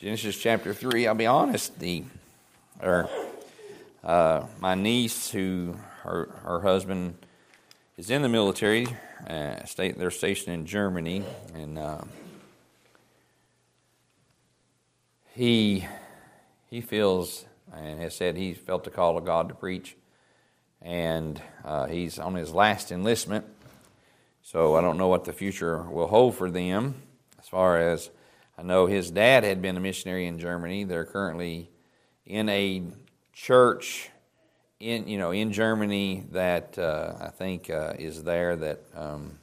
Genesis chapter 3. I'll be honest, the or uh, my niece, who her, her husband is in the military, uh, state, they're stationed in Germany, and uh, he he feels and has said he felt the call of God to preach, and uh, he's on his last enlistment. So I don't know what the future will hold for them. As far as I know, his dad had been a missionary in Germany. They're currently in a church in you know in Germany that uh, I think uh, is there that. Um,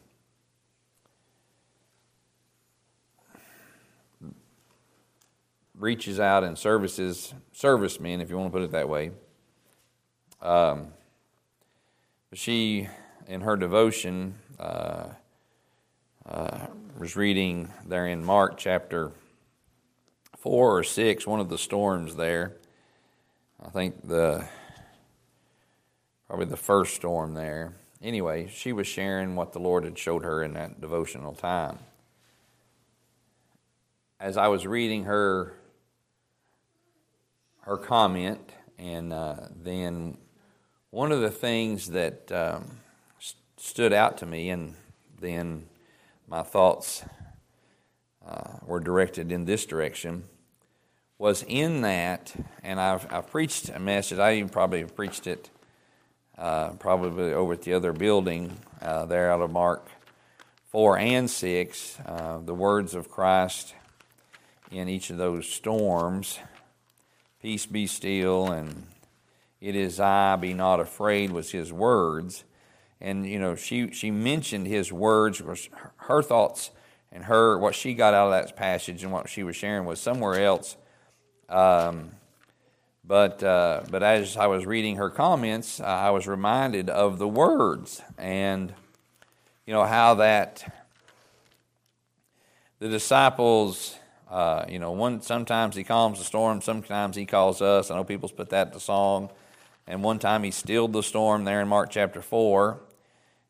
reaches out and services servicemen, if you want to put it that way. Um, she, in her devotion, uh, uh, was reading there in Mark chapter four or six, one of the storms there. I think the probably the first storm there. Anyway, she was sharing what the Lord had showed her in that devotional time. As I was reading her her comment, and uh, then one of the things that um, st- stood out to me, and then my thoughts uh, were directed in this direction, was in that, and I've, I've preached a message, I even probably preached it uh, probably over at the other building uh, there out of Mark 4 and 6, uh, the words of Christ in each of those storms Peace be still, and it is I, be not afraid, was his words. And, you know, she, she mentioned his words, was her thoughts and her, what she got out of that passage and what she was sharing was somewhere else. Um, but, uh, but as I was reading her comments, uh, I was reminded of the words and, you know, how that the disciples uh, you know, one sometimes he calms the storm, sometimes he calls us. I know people's put that to song. And one time he stilled the storm there in Mark chapter four,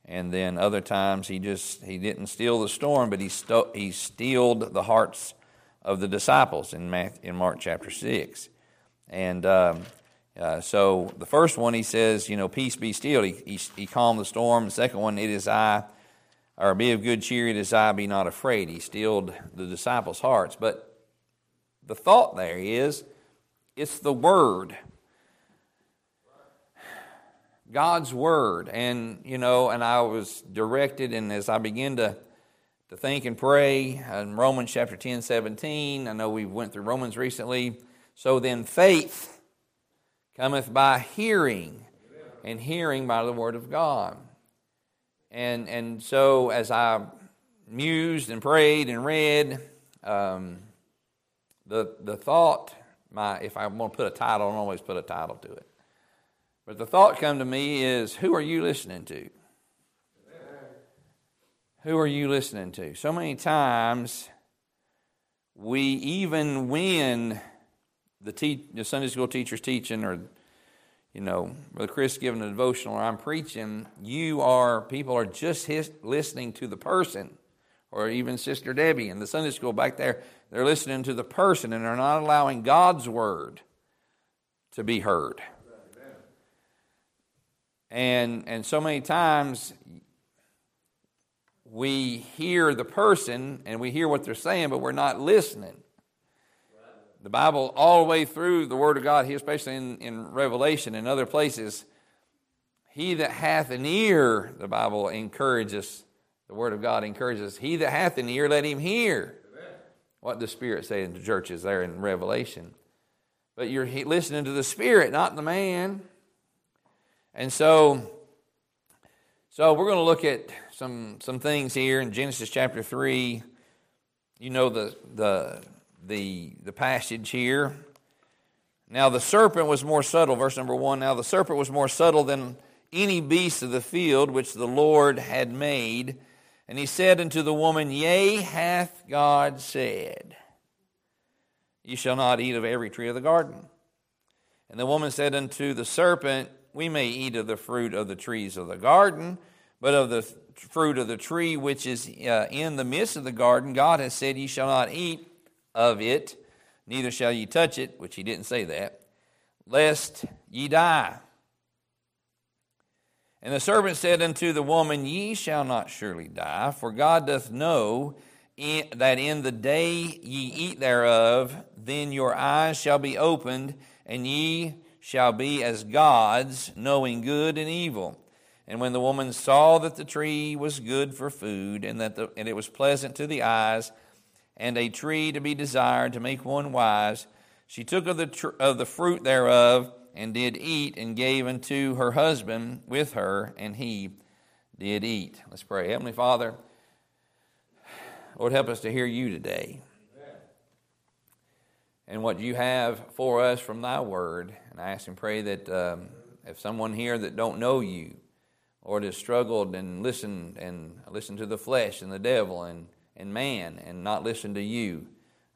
and then other times he just he didn't still the storm, but he sto- he stilled the hearts of the disciples in Matthew, in Mark chapter six. And um, uh, so the first one he says, you know, peace be still. He, he, he calmed the storm. The second one, it is I or be of good cheer, it is I, be not afraid. He stilled the disciples' hearts. But the thought there is it's the Word. God's Word. And, you know, and I was directed, and as I begin to, to think and pray, in Romans chapter 10, 17, I know we went through Romans recently. So then faith cometh by hearing, and hearing by the Word of God. And, and so as I mused and prayed and read, um, the, the thought, my, if I want to put a title, I always put a title to it. But the thought come to me is, who are you listening to? Who are you listening to? So many times, we even when the, te- the Sunday school teacher's teaching or you know, Brother Chris giving a devotional or I'm preaching, you are, people are just his, listening to the person. Or even Sister Debbie in the Sunday school back there, they're listening to the person and they're not allowing God's word to be heard. And, and so many times we hear the person and we hear what they're saying, but we're not listening. The Bible, all the way through the Word of God, here, especially in, in Revelation and other places, he that hath an ear, the Bible encourages, the Word of God encourages, he that hath an ear, let him hear what the Spirit says to churches there in Revelation. But you're listening to the Spirit, not the man. And so, so we're going to look at some, some things here in Genesis chapter 3. You know the, the the, the passage here. Now the serpent was more subtle, verse number one. Now the serpent was more subtle than any beast of the field which the Lord had made. And he said unto the woman, Yea, hath God said, Ye shall not eat of every tree of the garden. And the woman said unto the serpent, We may eat of the fruit of the trees of the garden, but of the fruit of the tree which is uh, in the midst of the garden, God has said, Ye shall not eat of it, neither shall ye touch it, which he didn't say that, lest ye die. And the servant said unto the woman, Ye shall not surely die, for God doth know that in the day ye eat thereof, then your eyes shall be opened, and ye shall be as gods, knowing good and evil. And when the woman saw that the tree was good for food, and that the, and it was pleasant to the eyes, and a tree to be desired to make one wise, she took of the, tr- of the fruit thereof, and did eat, and gave unto her husband with her, and he did eat. Let's pray. Heavenly Father, Lord, help us to hear you today and what you have for us from thy word. And I ask and pray that um, if someone here that don't know you, or has struggled and listened and listened to the flesh and the devil and, and man and not listened to you,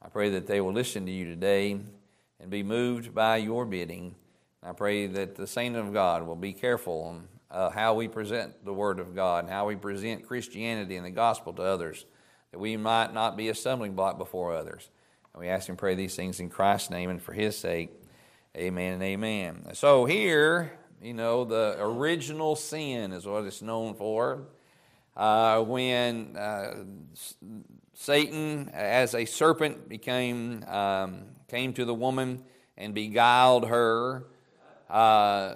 I pray that they will listen to you today and be moved by your bidding. I pray that the saint of God will be careful on uh, how we present the Word of God and how we present Christianity and the gospel to others, that we might not be a stumbling block before others. And we ask and pray these things in Christ's name and for His sake. Amen and amen. So here, you know, the original sin is what it's known for. Uh, when uh, Satan, as a serpent, became um, came to the woman and beguiled her. Uh,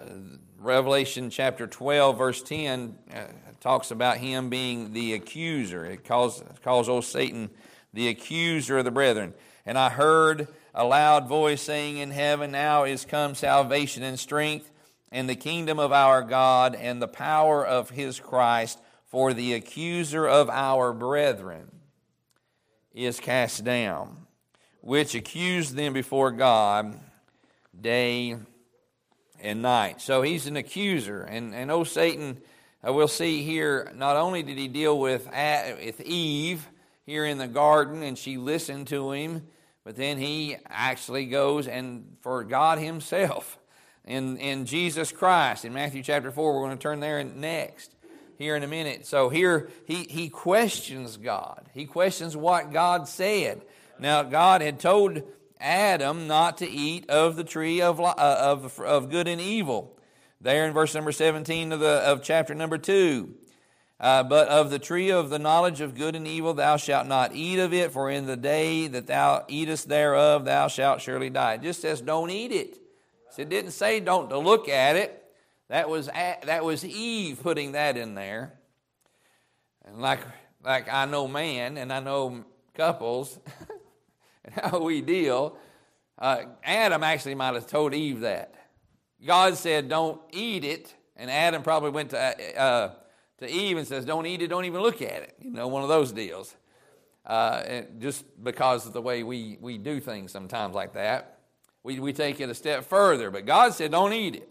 Revelation chapter 12, verse 10, uh, talks about him being the accuser. It calls, calls old Satan the accuser of the brethren. And I heard a loud voice saying in heaven, Now is come salvation and strength, and the kingdom of our God, and the power of his Christ, for the accuser of our brethren is cast down, which accused them before God day and night. So he's an accuser. And, and oh, Satan, uh, we'll see here, not only did he deal with, with Eve here in the garden, and she listened to him but then he actually goes and for God himself in, in Jesus Christ in Matthew chapter 4. We're going to turn there next here in a minute. So here he, he questions God. He questions what God said. Now, God had told Adam not to eat of the tree of, uh, of, of good and evil. There in verse number 17 of, the, of chapter number 2. Uh, but of the tree of the knowledge of good and evil thou shalt not eat of it, for in the day that thou eatest thereof thou shalt surely die. It just says don't eat it. So it didn't say don't to look at it. That was that was Eve putting that in there. And like like I know man and I know couples and how we deal. Uh, Adam actually might have told Eve that. God said don't eat it, and Adam probably went to. Uh, to Eve and says, Don't eat it, don't even look at it. You know, one of those deals. Uh, just because of the way we, we do things sometimes like that. We, we take it a step further, but God said, Don't eat it.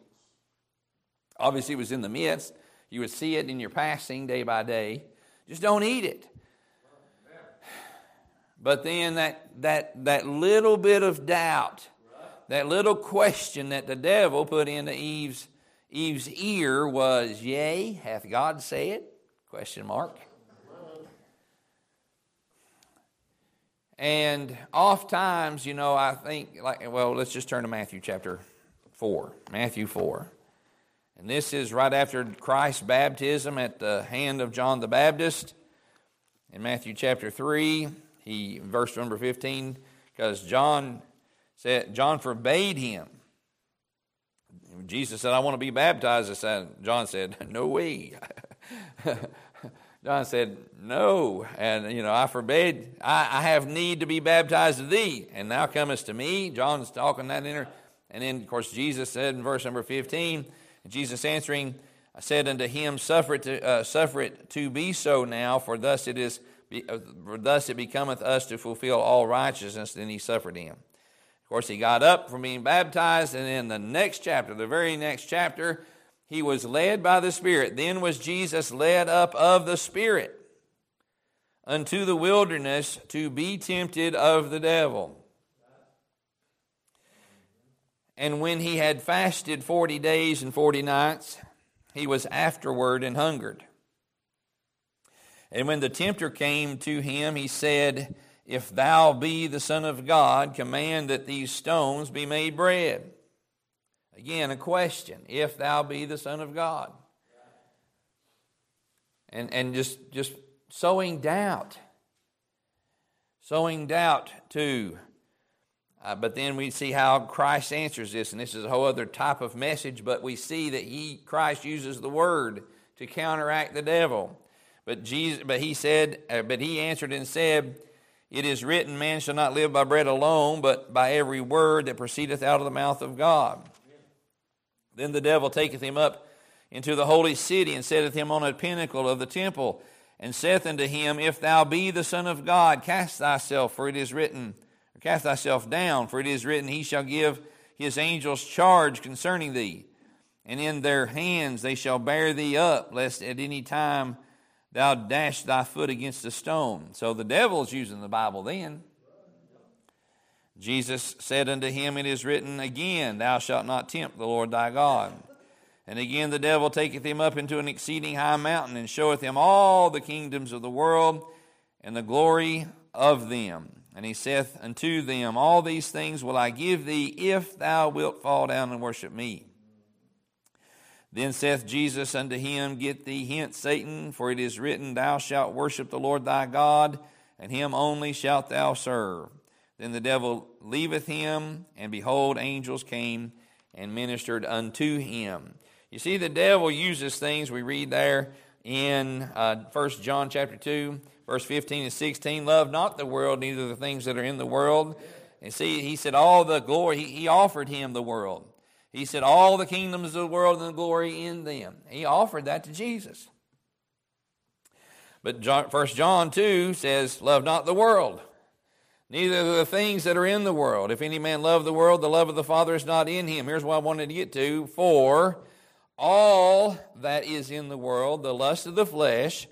Obviously, it was in the midst. You would see it in your passing day by day. Just don't eat it. But then that, that, that little bit of doubt, that little question that the devil put into Eve's Eve's ear was, Yea, hath God said? Question mark. And oft times, you know, I think, like, well, let's just turn to Matthew chapter 4. Matthew 4. And this is right after Christ's baptism at the hand of John the Baptist. In Matthew chapter 3, he, verse number 15, because John said, John forbade him Jesus said, I want to be baptized. Said, John said, No way. John said, No. And, you know, I forbade, I, I, have need to be baptized of thee. And thou comest to me. John's talking that inner. And then, of course, Jesus said in verse number 15, Jesus answering, I said unto him, Suffer it to, uh, suffer it to be so now, for thus it is, uh, for thus it becometh us to fulfill all righteousness. Then he suffered him. Of course, he got up from being baptized, and in the next chapter, the very next chapter, he was led by the Spirit. Then was Jesus led up of the Spirit unto the wilderness to be tempted of the devil. And when he had fasted forty days and forty nights, he was afterward and hungered. And when the tempter came to him, he said, If thou be the Son of God, command that these stones be made bread. Again, a question. If thou be the Son of God. And, and just, just sowing doubt. Sowing doubt too. Uh, but then we see how Christ answers this, and this is a whole other type of message, but we see that he, Christ uses the word to counteract the devil. But Jesus, but he said, uh, but he answered and said, It is written, Man shall not live by bread alone, but by every word that proceedeth out of the mouth of God. Then the devil taketh him up into the holy city, and setteth him on a pinnacle of the temple, and saith unto him, If thou be the Son of God, cast thyself, for it is written, cast thyself down, for it is written, He shall give his angels charge concerning thee, and in their hands they shall bear thee up, lest at any time thou dash thy foot against a stone. So the devil's using the Bible then. Jesus said unto him, It is written again, Thou shalt not tempt the Lord thy God. And again the devil taketh him up into an exceeding high mountain, and showeth him all the kingdoms of the world and the glory of them. And he saith unto them, All these things will I give thee, if thou wilt fall down and worship me. Then saith Jesus unto him, Get thee hence, Satan, for it is written, Thou shalt worship the Lord thy God, and him only shalt thou serve. Then the devil leaveth him, and behold, angels came and ministered unto him. You see, the devil uses things we read there in uh, 1 John chapter 2, verse 15 and 16. Love not the world, neither the things that are in the world. And see, he said, All the glory, he, he offered him the world. He said, All the kingdoms of the world and the glory in them. He offered that to Jesus. But John, 1 John 2 says, Love not the world, neither the things that are in the world. If any man love the world, the love of the Father is not in him. Here's what I wanted to get to. For all that is in the world, the lust of the flesh,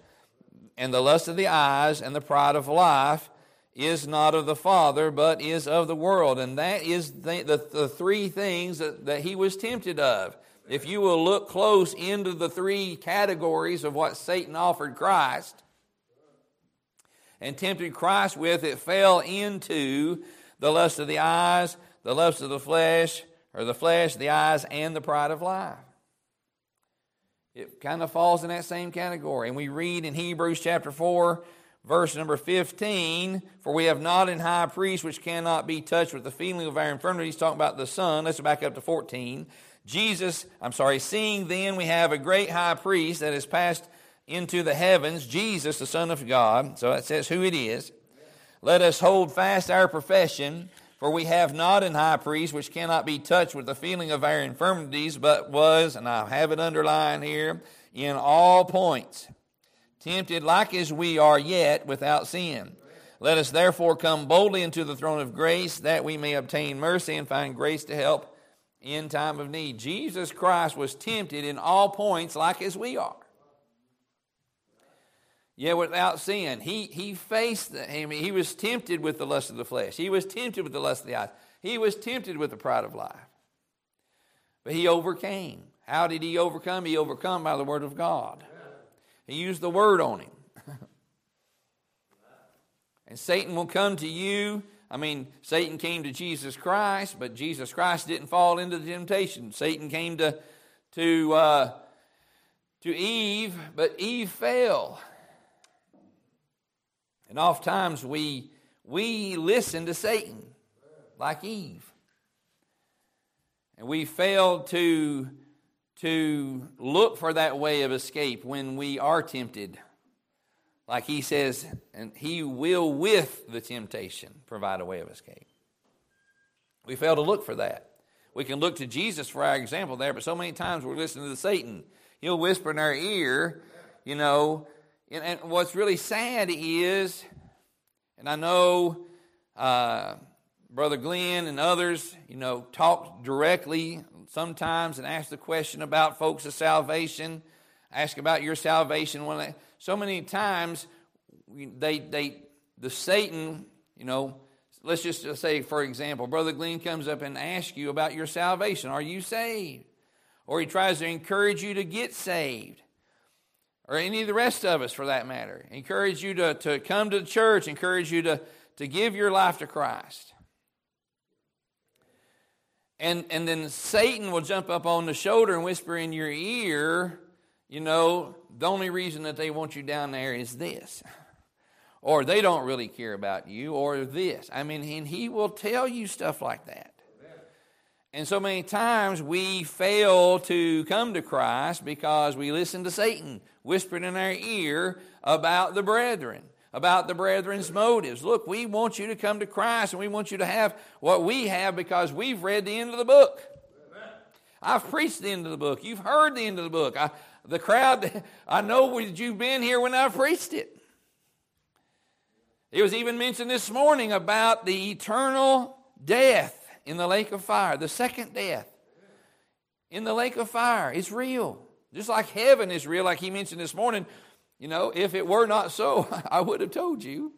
and the lust of the eyes, and the pride of life, is not of the Father, but is of the world. And that is the, the, the, three things that, that he was tempted of. If you will look close into the three categories of what Satan offered Christ and tempted Christ with, it fell into the lust of the eyes, the lust of the flesh, or the flesh, the eyes, and the pride of life. It kind of falls in that same category. And we read in Hebrews chapter 4, verse number 15 For we have not an high priest which cannot be touched with the feeling of our infirmities. Talking about the Son. Let's back up to 14. Jesus, I'm sorry, seeing then we have a great high priest that has passed into the heavens, Jesus, the Son of God. So that says who it is. Let us hold fast our profession, for we have not an high priest which cannot be touched with the feeling of our infirmities, but was, and I have it underlined here, in all points tempted like as we are yet without sin. Let us therefore come boldly into the throne of grace that we may obtain mercy and find grace to help in time of need. Jesus Christ was tempted in all points like as we are. Yet without sin. He, he faced, the, I mean, he was tempted with the lust of the flesh. He was tempted with the lust of the eyes. He was tempted with the pride of life. But he overcame. How did he overcome? He overcome by the word of God. He used the word on him. and Satan will come to you. I mean, Satan came to Jesus Christ, but Jesus Christ didn't fall into the temptation. Satan came to to uh, to Eve, but Eve fell. And oftentimes we we listen to Satan like Eve. And we fail to to look for that way of escape when we are tempted. Like he says, and he will, with the temptation, provide a way of escape. We fail to look for that. We can look to Jesus for our example there, but so many times we're listening to Satan. He'll whisper in our ear, you know. And, and what's really sad is, and I know uh, Brother Glenn and others, you know, talk directly sometimes and ask the question about folks' salvation, ask about your salvation. When so many times they they the Satan, you know, let's just say for example, Brother Glenn comes up and asks you about your salvation. Are you saved? Or he tries to encourage you to get saved. Or any of the rest of us for that matter. Encourage you to, to come to the church, encourage you to, to give your life to Christ. And, and then Satan will jump up on the shoulder and whisper in your ear, you know, the only reason that they want you down there is this. Or they don't really care about you, or this. I mean, and he will tell you stuff like that. And so many times we fail to come to Christ because we listen to Satan whispering in our ear about the brethren, about the brethren's motives. Look, we want you to come to Christ and we want you to have what we have because we've read the end of the book. I've preached the end of the book. You've heard the end of the book. I, the crowd, I know that you've been here when I've preached it. It was even mentioned this morning about the eternal death in the lake of fire, the second death in the lake of fire. It's real. Just like heaven is real, like he mentioned this morning. You know, if it were not so, I would have told you.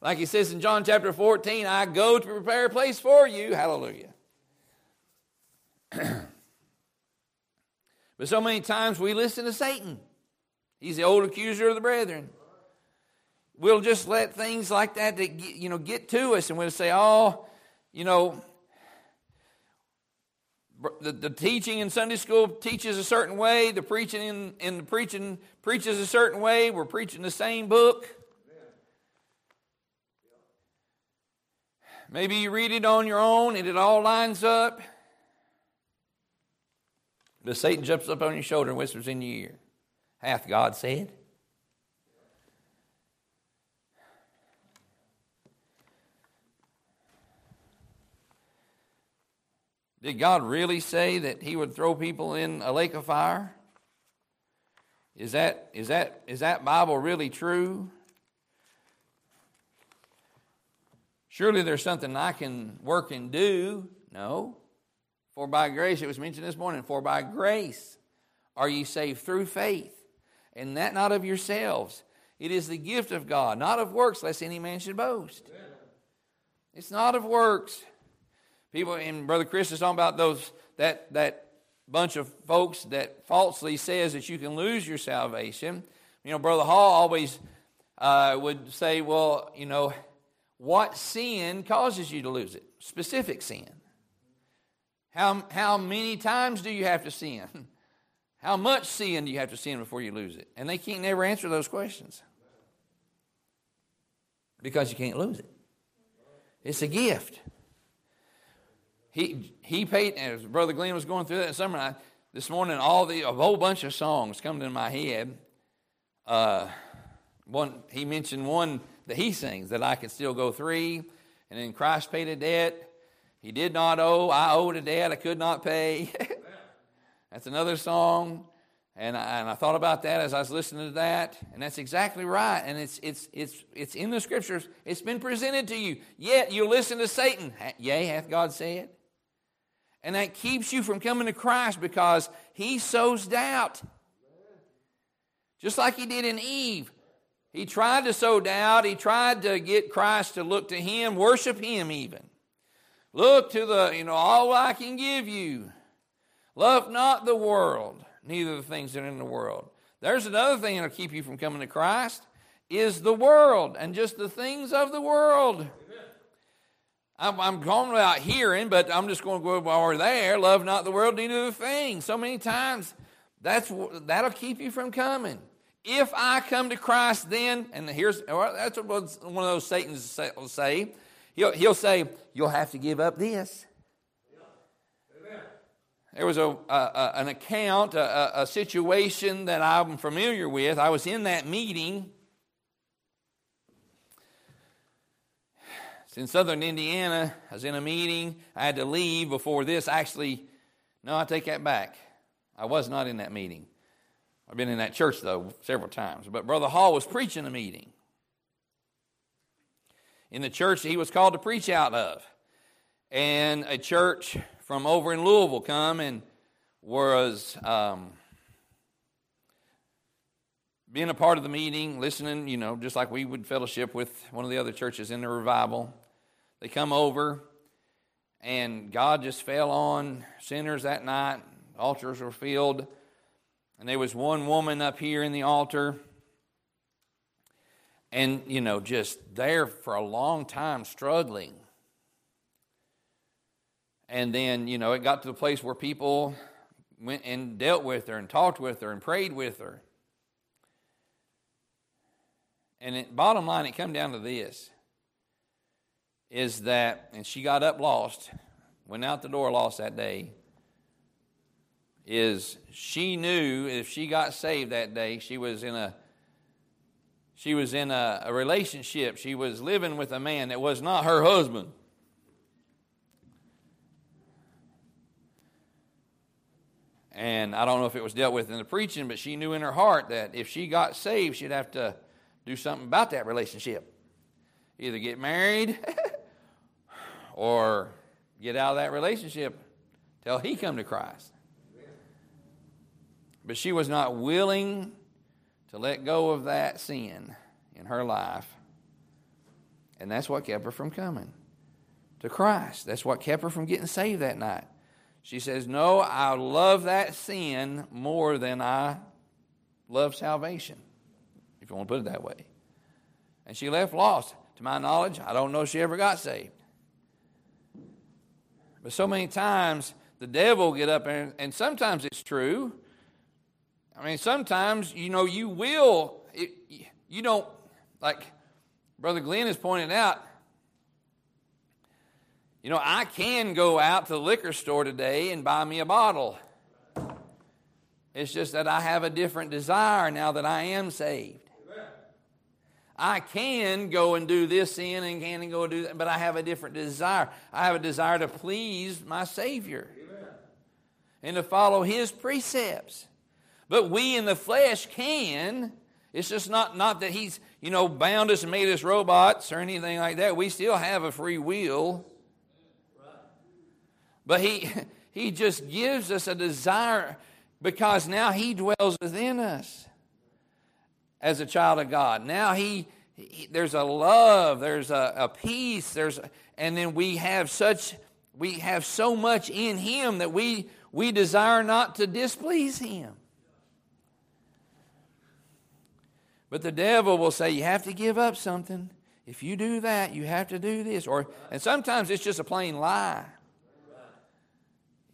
Like he says in John chapter 14, I go to prepare a place for you. Hallelujah. but so many times we listen to Satan. He's the old accuser of the brethren. We'll just let things like that, that you know, get to us, and we'll say, "Oh, you know, the, the teaching in Sunday school teaches a certain way, the preaching in, in the preaching preaches a certain way, we're preaching the same book. Maybe you read it on your own and it all lines up. But Satan jumps up on your shoulder and whispers in your ear, Hath God said? Did God really say that He would throw people in a lake of fire? Is that, is that, is that Bible really true? Surely there's something I can work and do. No. For by grace, it was mentioned this morning, for by grace are ye saved through faith, and that not of yourselves. It is the gift of God, not of works, lest any man should boast. It's not of works. People, and Brother Chris is talking about those that that bunch of folks that falsely says that you can lose your salvation. You know, Brother Hall always uh, would say, well, you know, what sin causes you to lose it? Specific sin. How, how many times do you have to sin? How much sin do you have to sin before you lose it? And they can't never answer those questions because you can't lose it. It's a gift he he paid as brother glenn was going through that summer I, this morning all the a whole bunch of songs come to my head uh, one he mentioned one that he sings that i can still go three and then christ paid a debt he did not owe i owed a debt i could not pay that's another song and I, and I thought about that as I was listening to that, and that's exactly right. And it's it's it's it's in the scriptures. It's been presented to you. Yet you listen to Satan. Yea, hath God said? And that keeps you from coming to Christ because he sows doubt. Just like he did in Eve. He tried to sow doubt. He tried to get Christ to look to him, worship him even. Look to the, you know, all I can give you. Love not the world, neither the things that are in the world. There's another thing that'll keep you from coming to Christ is the world and just the things of the world. I'm, I'm going about hearing, but I'm just going to go we're there. Love not the world, neither the things. So many times, that's that'll keep you from coming. If I come to Christ, then and here's that's what one of those Satan's will say. He'll he'll say you'll have to give up this. There was a, a an account, a, a situation that I'm familiar with. I was in that meeting in southern Indiana. I was in a meeting. I had to leave before this. Actually, no, I take that back. I was not in that meeting. I've been in that church, though, several times. But Brother Hall was preaching a meeting in the church that he was called to preach out of. And a church from over in Louisville come and was um, being a part of the meeting, listening, you know, just like we would fellowship with one of the other churches in the revival. They come over, and God just fell on sinners that night. Altars were filled, and there was one woman up here in the altar, and, you know, just there for a long time struggling. And then, you know, it got to the place where people went and dealt with her and talked with her and prayed with her. And it, bottom line, it come down to this is that, and she got up lost, went out the door lost that day, is she knew if she got saved that day, she was in a she was in a, a relationship. She was living with a man that was not her husband. And I don't know if it was dealt with in the preaching, but she knew in her heart that if she got saved, she'd have to do something about that relationship. Either get married or get out of that relationship till he come to Christ. But she was not willing to let go of that sin in her life. And that's what kept her from coming to Christ. That's what kept her from getting saved that night. She says, No, I love that sin more than I love salvation, if you want to put it that way. And she left lost. To my knowledge, I don't know if she ever got saved. But so many times the devil get up and, and sometimes it's true. I mean, sometimes, you know, you will, it, you don't, like Brother Glenn has pointed out, you know, I can go out to the liquor store today and buy me a bottle. It's just that I have a different desire now that I am saved. I can go and do this sin and can go do that, but I have a different desire. I have a desire to please my Savior Amen. and to follow His precepts. But we in the flesh can. It's just not, not that He's, you know, bound us and made us robots or anything like that. We still have a free will. But He, he just gives us a desire because now He dwells within us as a child of God. Now he, he there's a love, there's a, a peace, there's and then we have such we have so much in him that we we desire not to displease him. But the devil will say you have to give up something. If you do that, you have to do this or and sometimes it's just a plain lie.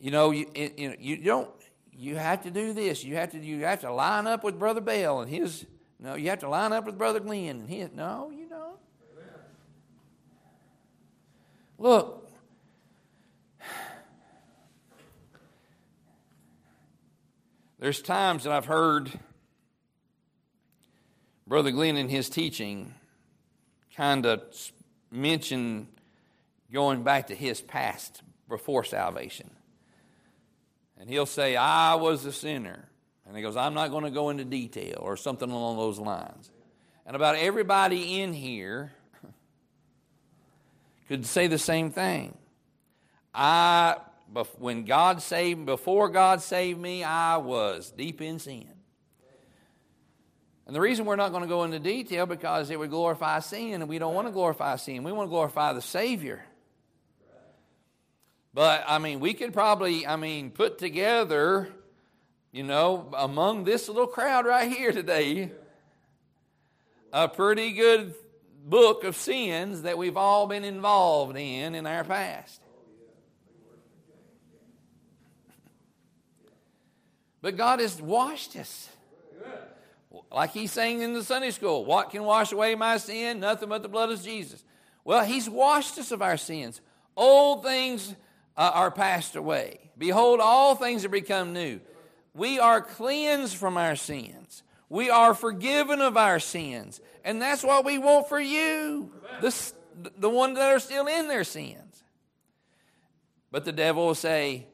You know, you, you, you don't you have to do this. You have to you have to line up with Brother Bell and his no, you have to line up with Brother Glenn. And he, no, you don't. Look, there's times that I've heard Brother Glenn in his teaching kind of mention going back to his past before salvation. And he'll say, I was a sinner. And he goes, I'm not going to go into detail or something along those lines. And about everybody in here could say the same thing. I, when God saved, before God saved me, I was deep in sin. And the reason we're not going to go into detail because it would glorify sin, and we don't want to glorify sin. We want to glorify the Savior. But I mean, we could probably, I mean, put together you know, among this little crowd right here today, a pretty good book of sins that we've all been involved in in our past. But God has washed us. Like he's saying in the Sunday school, what can wash away my sin? Nothing but the blood of Jesus. Well, he's washed us of our sins. Old things uh, are passed away. Behold, all things have become new. We are cleansed from our sins. We are forgiven of our sins. And that's what we want for you, the, the ones that are still in their sins. But the devil will say,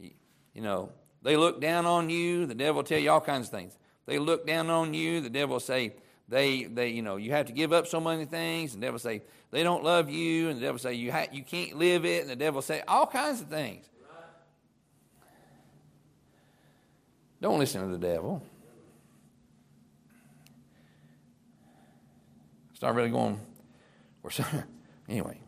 you know, they look down on you. The devil will tell you all kinds of things. They look down on you. The devil will say, they, they, you know, you have to give up so many things. And the devil will say, they don't love you. And the devil will say, you, ha- you can't live it. And the devil will say all kinds of things. Don't listen to the devil. It's not really going. or anyway,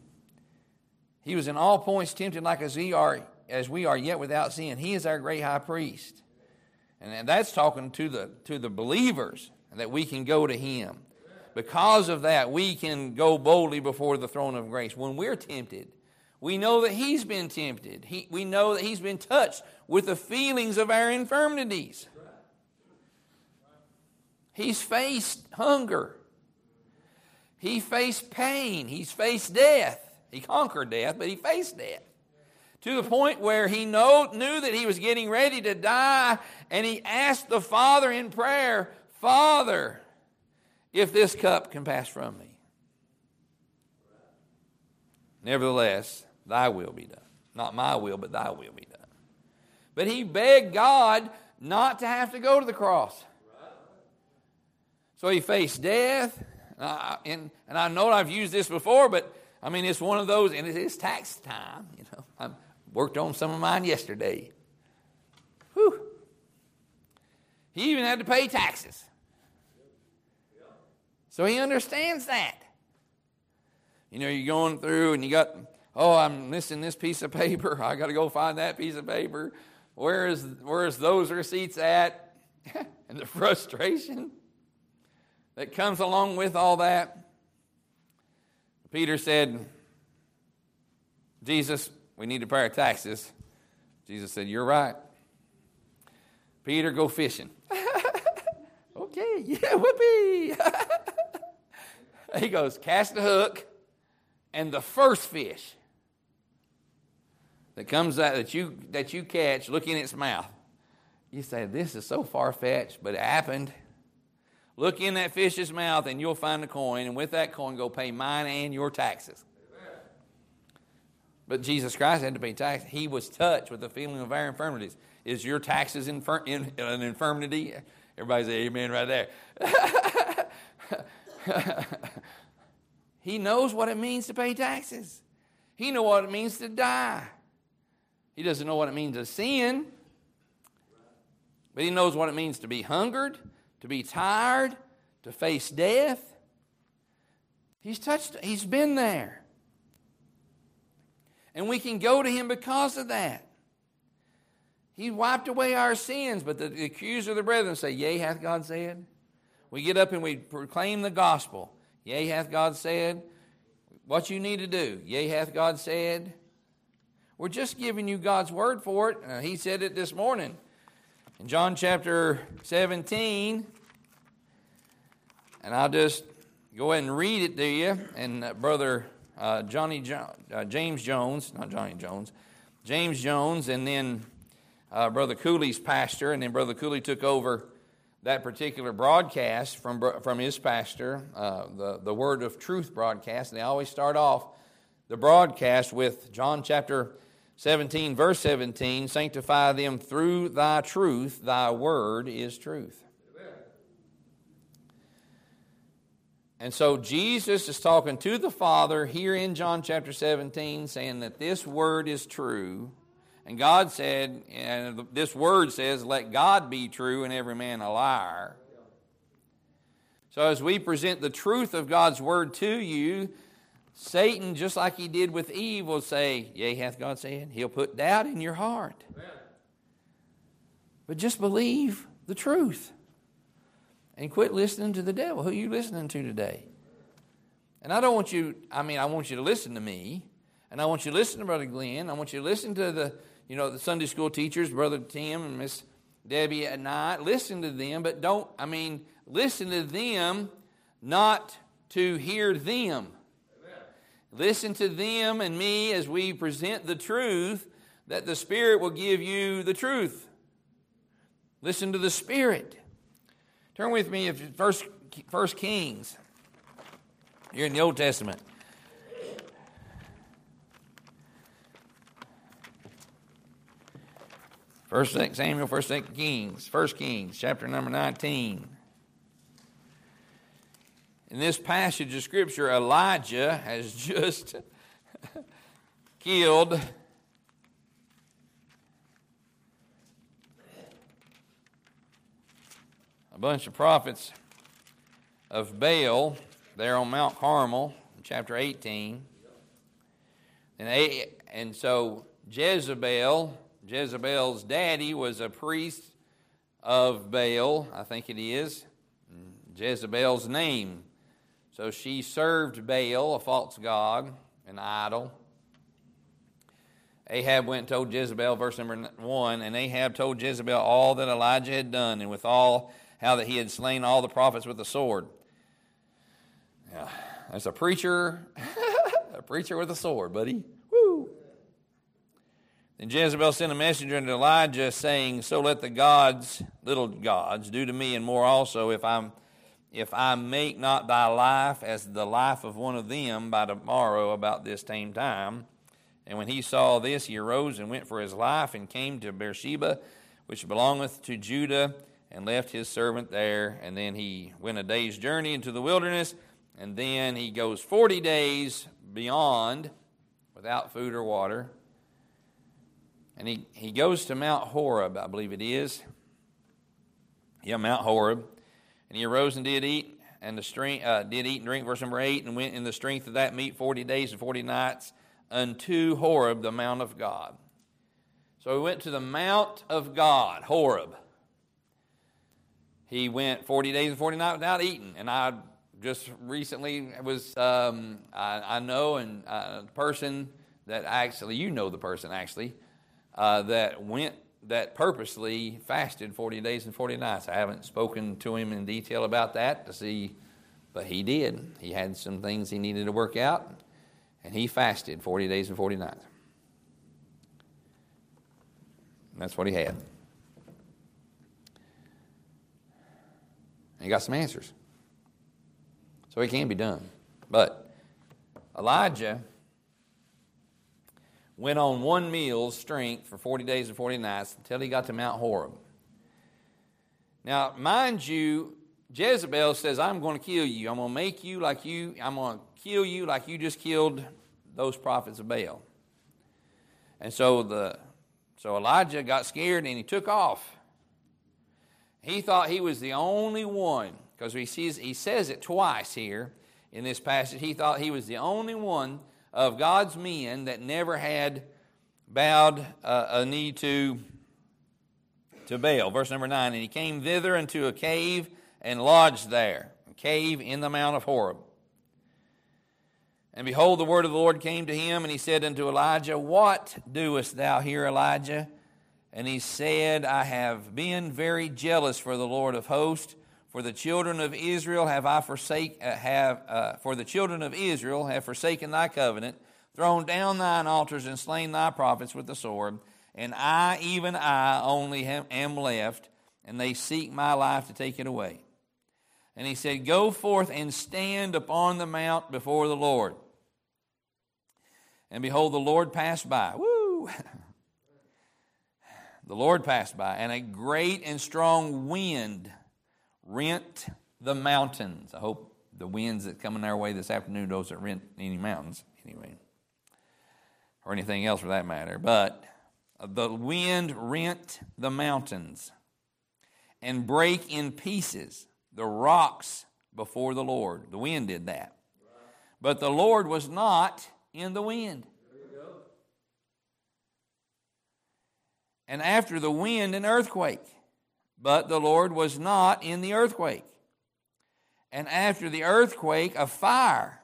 he was in all points tempted like as we are, as we are yet without sin. He is our great high priest, and that's talking to the to the believers that we can go to him. Because of that, we can go boldly before the throne of grace. When we're tempted, we know that He's been tempted. He, we know that He's been touched with the feelings of our infirmities. He's faced hunger. He faced pain. He's faced death. He conquered death, but he faced death. To the point where he know, knew that he was getting ready to die, and he asked the Father in prayer, Father, if this cup can pass from me. Nevertheless, thy will be done. Not my will, but thy will be done. But he begged God not to have to go to the cross. So he faced death. Uh, and, and I know I've used this before, but I mean, it's one of those, and it is tax time. You know, I worked on some of mine yesterday. Whew. He even had to pay taxes. So he understands that. You know, you're going through and you got, oh, I'm missing this piece of paper. I got to go find that piece of paper. Where is, where is those receipts at? and the frustration that comes along with all that. Peter said, Jesus, we need to pay our taxes. Jesus said, You're right. Peter, go fishing. okay, yeah, whoopee. he goes, cast the hook, and the first fish that comes out that you that you catch, look in its mouth. You say, This is so far fetched, but it happened. Look in that fish's mouth and you'll find a coin, and with that coin, go pay mine and your taxes. But Jesus Christ had to pay tax. He was touched with the feeling of our infirmities. Is your taxes infir- in, an infirmity? Everybody say amen right there. he knows what it means to pay taxes. He knows what it means to die. He doesn't know what it means to sin, but he knows what it means to be hungered, to be tired, to face death. He's touched, he's been there. And we can go to him because of that. He wiped away our sins, but the accuser of the brethren say, Yea, hath God said? We get up and we proclaim the gospel. Yea, hath God said? What you need to do. Yea, hath God said? We're just giving you God's word for it. Uh, he said it this morning. In John chapter 17, and I'll just go ahead and read it to you. And uh, Brother uh, Johnny jo- uh, James Jones, not Johnny Jones, James Jones, and then uh, Brother Cooley's pastor, and then Brother Cooley took over that particular broadcast from, from his pastor, uh, the, the Word of Truth broadcast. And they always start off the broadcast with John chapter 17, verse 17 Sanctify them through thy truth, thy word is truth. And so Jesus is talking to the Father here in John chapter 17, saying that this word is true. And God said, and this word says, let God be true and every man a liar. So as we present the truth of God's word to you, Satan, just like he did with Eve, will say, Yea, hath God said? He'll put doubt in your heart. But just believe the truth. And quit listening to the devil. Who are you listening to today? And I don't want you, I mean, I want you to listen to me. And I want you to listen to Brother Glenn. I want you to listen to the, you know, the Sunday school teachers, Brother Tim and Miss Debbie at night. Listen to them, but don't, I mean, listen to them not to hear them. Listen to them and me as we present the truth, that the Spirit will give you the truth. Listen to the Spirit. Turn with me if First, First Kings. You're in the Old Testament. First Samuel, First Kings, First Kings, chapter number 19. In this passage of Scripture, Elijah has just killed a bunch of prophets of Baal there on Mount Carmel, chapter 18. And, and so Jezebel, Jezebel's daddy, was a priest of Baal, I think it is. Jezebel's name So she served Baal, a false god, an idol. Ahab went and told Jezebel, verse number 1, and Ahab told Jezebel all that Elijah had done, and with all how that he had slain all the prophets with the sword. Yeah, that's a preacher, a preacher with a sword, buddy. Woo! Then Jezebel sent a messenger unto Elijah, saying, So let the gods, little gods, do to me and more also, if I'm if I make not thy life as the life of one of them by tomorrow about this same time. And when he saw this, he arose and went for his life and came to Beersheba, which belongeth to Judah, and left his servant there. And then he went a day's journey into the wilderness, and then he goes 40 days beyond without food or water. And he, he goes to Mount Horeb, I believe it is. Yeah, Mount Horeb. And he arose and did eat, and the strength, uh, did eat and drink, verse number 8, and went in the strength of that meat 40 days and 40 nights unto Horeb, the mount of God. So he went to the mount of God, Horeb. He went 40 days and 40 nights without eating. And I just recently was, um, I, I, know, and uh, a person that actually, you know the person actually, uh, that went, that purposely fasted 40 days and 40 nights. I haven't spoken to him in detail about that to see, but he did. He had some things he needed to work out and he fasted 40 days and 40 nights. And that's what he had. And he got some answers. So it can be done. But Elijah went on one meal's strength for 40 days and 40 nights until he got to Mount Horeb. Now, mind you, Jezebel says, I'm going to kill you. I'm going to make you like you. I'm going to kill you like you just killed those prophets of Baal. And so the so Elijah got scared and he took off. He thought he was the only one because he sees he says it twice here in this passage. He thought he was the only one of God's men that never had bowed uh, a knee to to Baal. Verse number 9, and he came thither into a cave and lodged there, a cave in the mount of Horeb. And behold, the word of the Lord came to him, and he said unto Elijah, What doest thou here, Elijah? And he said, I have been very jealous for the Lord of hosts. For the children of Israel have I forsake, uh, have uh, for the children of Israel have forsaken thy covenant, thrown down thine altars, and slain thy prophets with the sword. And I, even I, only am left, and they seek my life to take it away. And he said, Go forth and stand upon the mount before the Lord. And behold, the Lord passed by. Woo! the Lord passed by, and a great and strong wind rent the mountains. I hope the winds that coming our way this afternoon doesn't rent any mountains, anyway, or anything else for that matter. But the wind rent the mountains and break in pieces the rocks before the Lord. The wind did that. But the Lord was not in the wind. And after the wind, an earthquake. But the Lord was not in the earthquake. And after the earthquake, a fire.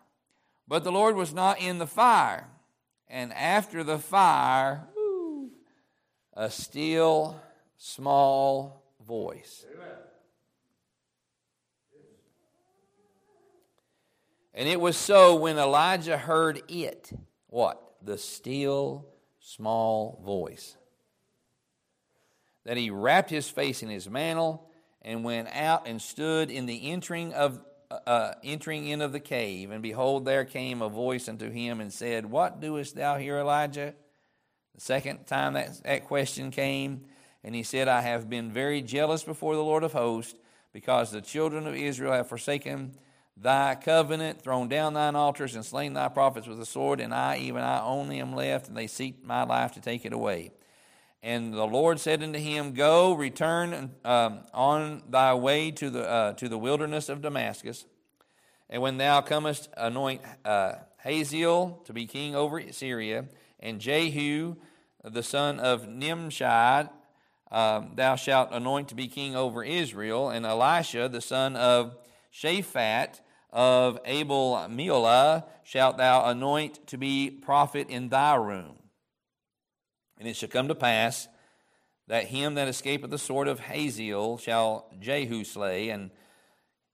But the Lord was not in the fire. And after the fire, a still small voice. And it was so when Elijah heard it, what? The still small voice. That he wrapped his face in his mantle and went out and stood in the entering of uh, uh, entering in of the cave. And behold, there came a voice unto him and said, What doest thou here, Elijah? The second time that, that question came, and he said, I have been very jealous before the Lord of hosts, because the children of Israel have forsaken thy covenant, thrown down thine altars, and slain thy prophets with the sword, and I, even I only, am left, and they seek my life to take it away. And the Lord said unto him, Go, return um, on thy way to the, uh, to the wilderness of Damascus, and when thou comest, anoint uh, Hazael to be king over Syria, and Jehu, the son of Nimshi, um, thou shalt anoint to be king over Israel, and Elisha, the son of Shaphat, of Abel Meholah shalt thou anoint to be prophet in thy room. And it shall come to pass that him that escapeth the sword of Hazael shall Jehu slay, and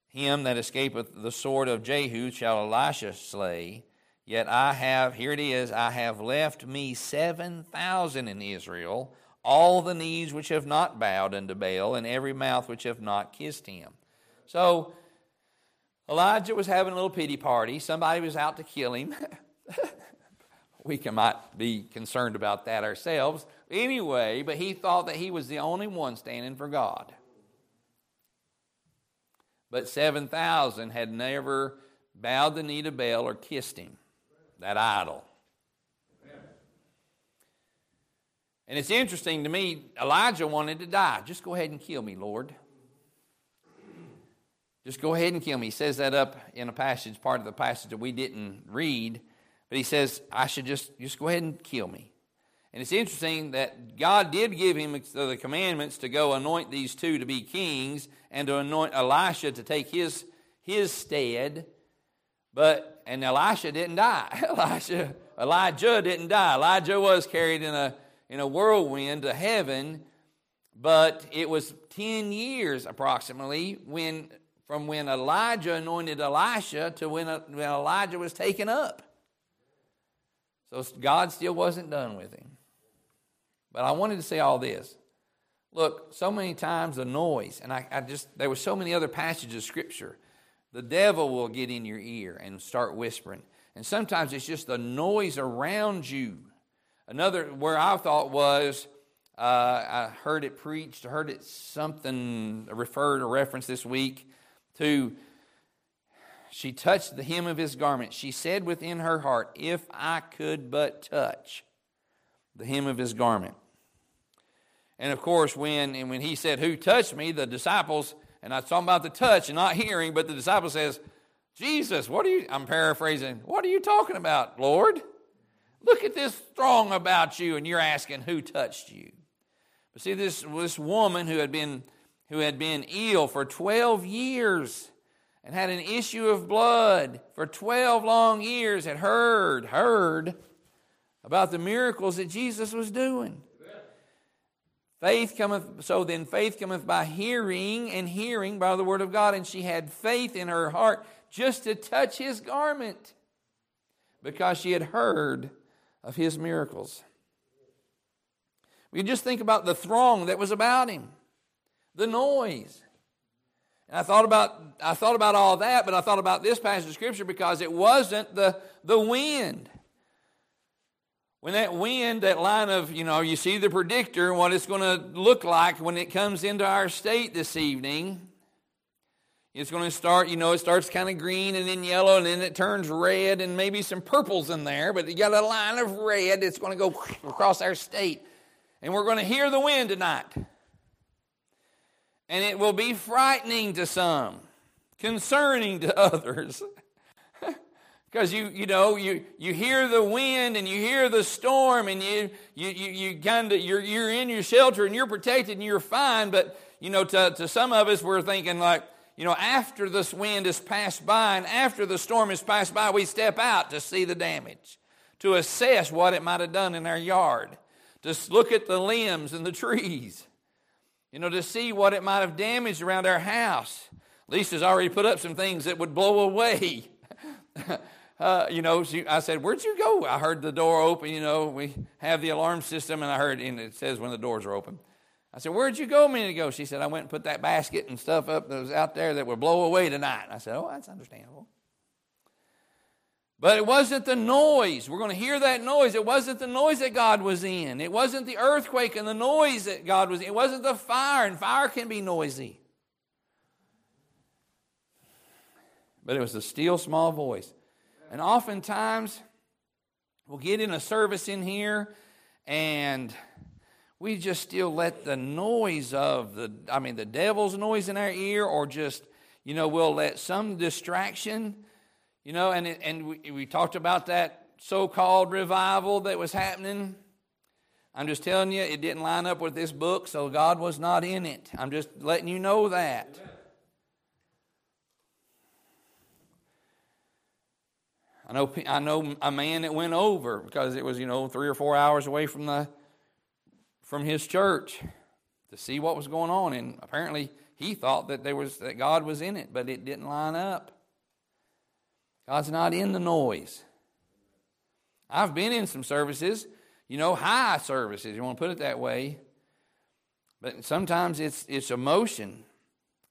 him that escapeth the sword of Jehu shall Elisha slay. Yet I have, here it is, I have left me seven thousand in Israel, all the knees which have not bowed unto Baal, and every mouth which have not kissed him. So Elijah was having a little pity party. Somebody was out to kill him. we can, might be concerned about that ourselves. Anyway, but he thought that he was the only one standing for God. But 7,000 had never bowed the knee to Baal or kissed him, that idol. And it's interesting to me, Elijah wanted to die. Just go ahead and kill me, Lord. Just go ahead and kill me. He says that up in a passage, part of the passage that we didn't read, but he says, I should just, just go ahead and kill me. And it's interesting that God did give him the commandments to go anoint these two to be kings and to anoint Elisha to take his, his stead. But, and Elisha didn't die. Elisha, Elijah didn't die. Elijah was carried in a, in a whirlwind to heaven, but it was 10 years approximately when, from when Elijah anointed Elisha to when, when Elijah was taken up. So God still wasn't done with him. But I wanted to say all this. Look, so many times the noise, and I, I just, there were so many other passages of Scripture. The devil will get in your ear and start whispering. And sometimes it's just the noise around you. Another, where I thought was, uh, I heard it preached, I heard it something referred or referenced this week to, she touched the hem of his garment. She said within her heart, If I could but touch the hem of his garment. And of course, when, and when he said, Who touched me? the disciples, and I was talking about the touch and not hearing, but the disciple says, Jesus, what are you, I'm paraphrasing, what are you talking about, Lord? Look at this throng about you, and you're asking who touched you. But see, this, this woman who had been who had been ill for 12 years and had an issue of blood for 12 long years had heard, heard about the miracles that Jesus was doing. Faith cometh, so then faith cometh by hearing, and hearing by the word of God. And she had faith in her heart just to touch his garment because she had heard of his miracles. We just think about the throng that was about him, the noise. And I thought about I thought about all that, but I thought about this passage of scripture because it wasn't the, the wind. When that wind, that line of, you know, you see the predictor, what it's going to look like when it comes into our state this evening. It's going to start, you know, it starts kind of green and then yellow and then it turns red and maybe some purples in there, but you got a line of red that's going to go across our state. And we're going to hear the wind tonight. And it will be frightening to some, concerning to others. Because you, you know, you, you hear the wind and you hear the storm and you, you, you, you kind of, you're, you're in your shelter and you're protected and you're fine. But, you know, to, to some of us, we're thinking like, you know, after this wind has passed by and after the storm has passed by, we step out to see the damage, to assess what it might have done in our yard, to look at the limbs and the trees, you know, to see what it might have damaged around our house. Lisa's already put up some things that would blow away. uh, you know, she, I said, Where'd you go? I heard the door open. You know, we have the alarm system, and I heard, and it says when the doors are open. I said, Where'd you go a minute ago? She said, I went and put that basket and stuff up that was out there that would blow away tonight. I said, Oh, that's understandable. But it wasn't the noise. We're going to hear that noise. It wasn't the noise that God was in. It wasn't the earthquake and the noise that God was in. It wasn't the fire, and fire can be noisy. But it was the still small voice. And oftentimes, we'll get in a service in here and we just still let the noise of the, I mean, the devil's noise in our ear, or just, you know, we'll let some distraction, you know, and, and we, we talked about that so called revival that was happening. I'm just telling you, it didn't line up with this book, so God was not in it. I'm just letting you know that. I know, I know a man that went over because it was, you know, three or four hours away from, the, from his church to see what was going on. And apparently he thought that, there was, that God was in it, but it didn't line up. God's not in the noise. I've been in some services, you know, high services, you want to put it that way. But sometimes it's, it's emotion.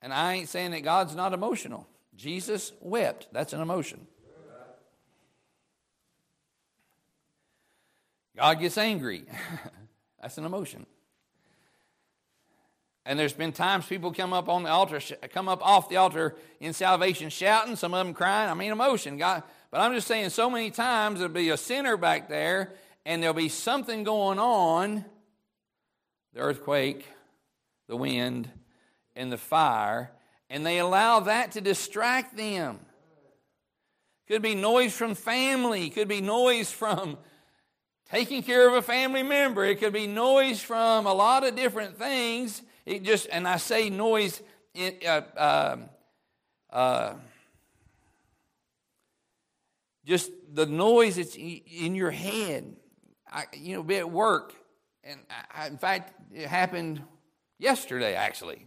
And I ain't saying that God's not emotional. Jesus wept. That's an emotion. God gets angry. That's an emotion. And there's been times people come up on the altar, come up off the altar in salvation shouting, some of them crying. I mean, emotion. God, but I'm just saying, so many times there'll be a sinner back there, and there'll be something going on the earthquake, the wind, and the fire, and they allow that to distract them. Could be noise from family, could be noise from taking care of a family member. It could be noise from a lot of different things. It just, and I say noise, uh, uh, uh, just the noise that's in your head. I, you know, be at work, and I, in fact, it happened yesterday actually.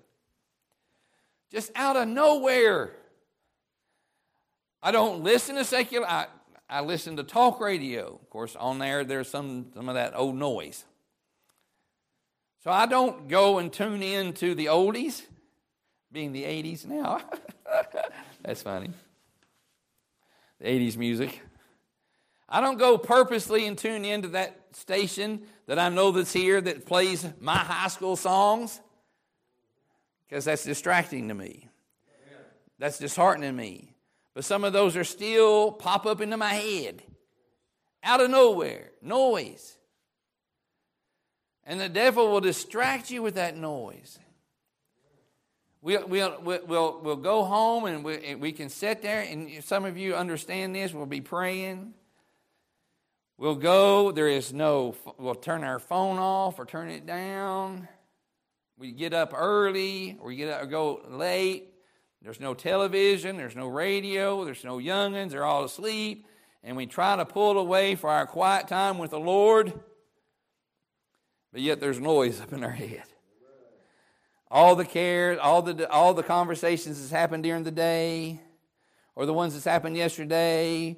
Just out of nowhere. I don't listen to secular. I, I listen to talk radio. Of course, on there, there's some, some of that old noise. So I don't go and tune in to the oldies, being the 80s now. That's funny. The 80s music. I don't go purposely and tune into that station that I know that's here that plays my high school songs because that's distracting to me. That's disheartening me. But some of those are still pop up into my head out of nowhere, noise. And the devil will distract you with that noise. We'll, we'll, we'll, we'll go home and we, we can sit there, and some of you understand this. We'll be praying. We'll go. There is no, we'll turn our phone off or turn it down. We get up early or we get up, or go late. There's no television, there's no radio, there's no youngins, they're all asleep. And we try to pull away for our quiet time with the Lord, but yet there's noise up in our head. All the cares, all the, all the conversations that's happened during the day, or the ones that's happened yesterday,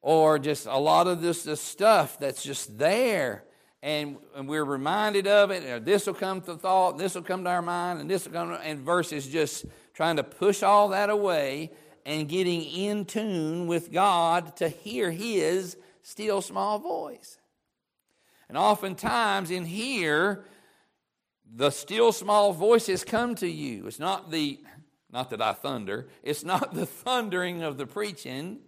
or just a lot of this, this stuff that's just there and, and we're reminded of it, and this will come to thought, this will come to our mind, and this will come, and verses just trying to push all that away and getting in tune with God to hear His still small voice. And oftentimes in here, the still small voices come to you. It's not the, not that I thunder, it's not the thundering of the preaching,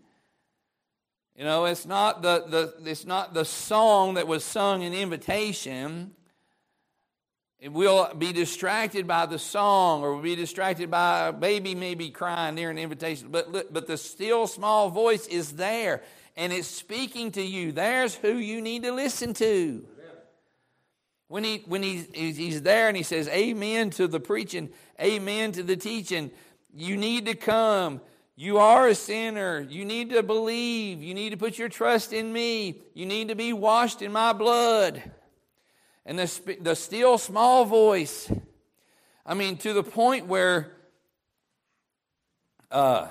you know, it's not the, the, it's not the song that was sung in invitation. It will be distracted by the song or we'll be distracted by a baby maybe crying near an invitation. But, but the still small voice is there and it's speaking to you. There's who you need to listen to. When, he, when he, he's there and he says, Amen to the preaching, Amen to the teaching, you need to come. You are a sinner. You need to believe. You need to put your trust in me. You need to be washed in my blood. And the, the still small voice, I mean, to the point where uh,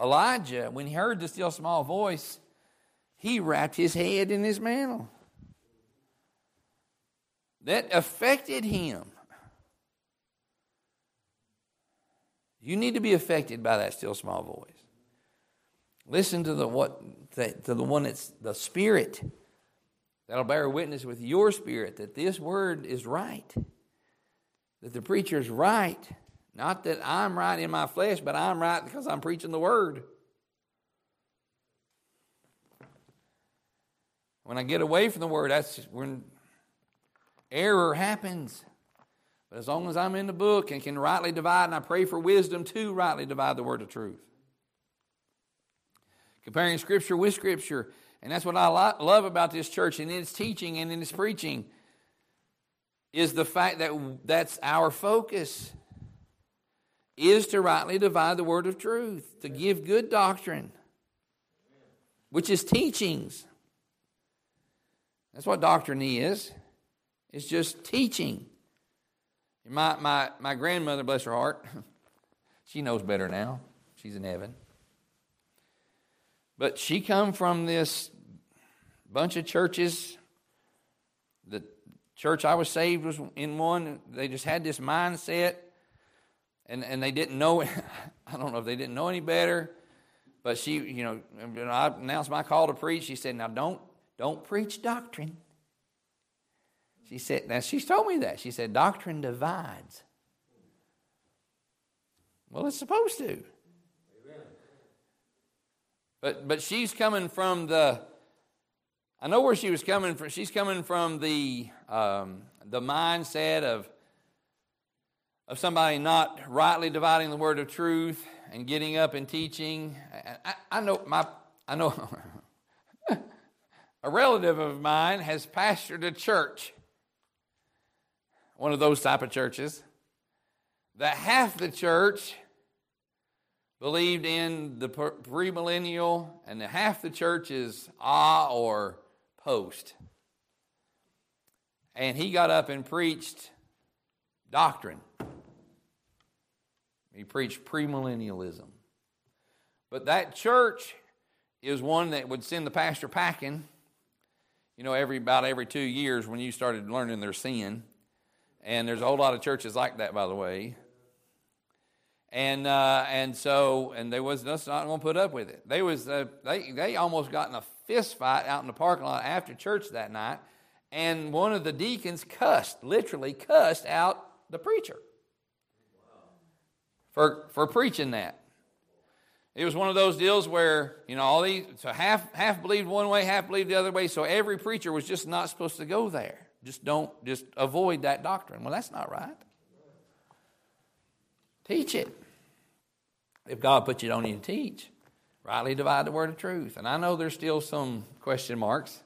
Elijah, when he heard the still small voice, he wrapped his head in his mantle. That affected him. You need to be affected by that still small voice. Listen to the what to the one that's the spirit that'll bear witness with your spirit that this word is right. That the preacher's right. Not that I'm right in my flesh, but I'm right because I'm preaching the word. When I get away from the word, that's when error happens. But as long as I'm in the book and can rightly divide, and I pray for wisdom to rightly divide the word of truth. Comparing Scripture with Scripture. And that's what I love about this church and its teaching and in its preaching is the fact that that's our focus. Is to rightly divide the word of truth, to give good doctrine, which is teachings. That's what doctrine is. It's just teaching. My, my, my grandmother, bless her heart, she knows better now. She's in heaven. But she come from this bunch of churches. The church I was saved was in one. They just had this mindset and and they didn't know. I don't know if they didn't know any better, but she, you know, I announced my call to preach. She said, "Now don't don't preach doctrine." She said, "Now she's told me that." She said, "Doctrine divides." Well, it's supposed to. But but she's coming from the. I know where she was coming from. She's coming from the um, the mindset of of somebody not rightly dividing the word of truth and getting up and teaching. I, I know my I know a relative of mine has pastored a church, one of those type of churches, that half the church believed in the premillennial, and the half the church is ah or post. And he got up and preached doctrine. He preached premillennialism. But that church is one that would send the pastor packing, you know, every about every two years when you started learning their sin. And there's a whole lot of churches like that, by the way. And uh, and so and they was just not going to put up with it. They was uh, they they almost got in a fist fight out in the parking lot after church that night, and one of the deacons cussed, literally cussed out the preacher for, for preaching that. It was one of those deals where, you know, all these, so half, half believed one way, half believed the other way, so every preacher was just not supposed to go there. Just don't, just avoid that doctrine. Well, that's not right. Teach it. If God put you on you to teach, rightly divide the word of truth. And I know there's still some question marks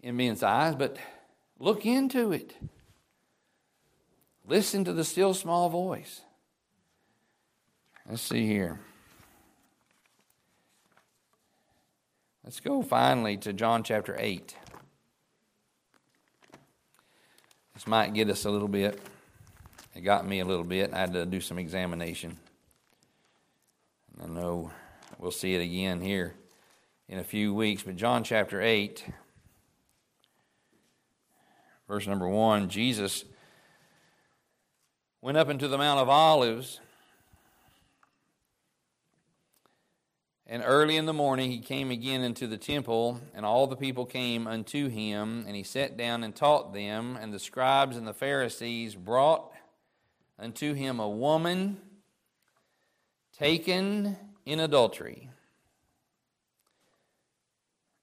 in men's eyes, but look into it. Listen to the still small voice. Let's see here. Let's go finally to John chapter 8. This might get us a little bit. It got me a little bit. I had to do some examination. I know we'll see it again here in a few weeks, but John chapter 8, verse number 1 Jesus went up into the Mount of Olives And early in the morning he came again into the temple, and all the people came unto him, and he sat down and taught them. And the scribes and the Pharisees brought unto him a woman taken in adultery.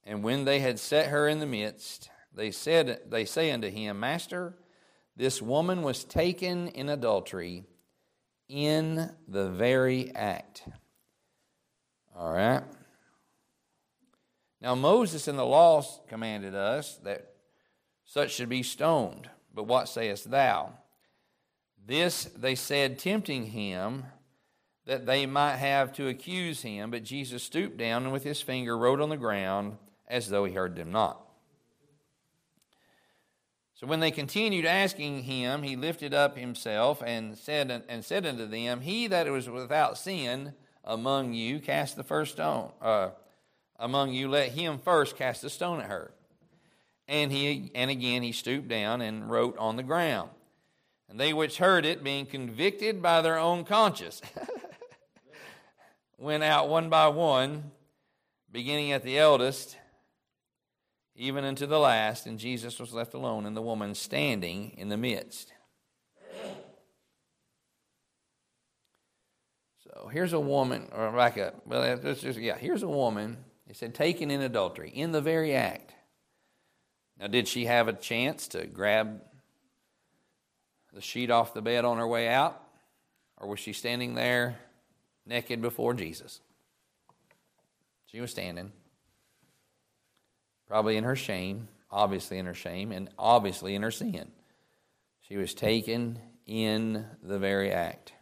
And when they had set her in the midst, they said they say unto him, Master, this woman was taken in adultery in the very act. All right. Now, Moses in the law commanded us that such should be stoned. But what sayest thou? This they said, tempting him, that they might have to accuse him. But Jesus stooped down and with his finger wrote on the ground as though he heard them not. So when they continued asking him, he lifted up himself and said, and said unto them, He that was without sin among you cast the first stone. Uh, among you, let him first cast a stone at her. And he and again he stooped down and wrote on the ground. And they which heard it, being convicted by their own conscience, went out one by one, beginning at the eldest, even unto the last, and Jesus was left alone, and the woman standing in the midst. So here's a woman, or back up. Well, let's just, yeah, here's a woman. It said taken in adultery, in the very act. Now, did she have a chance to grab the sheet off the bed on her way out? Or was she standing there naked before Jesus? She was standing, probably in her shame, obviously in her shame, and obviously in her sin. She was taken in the very act.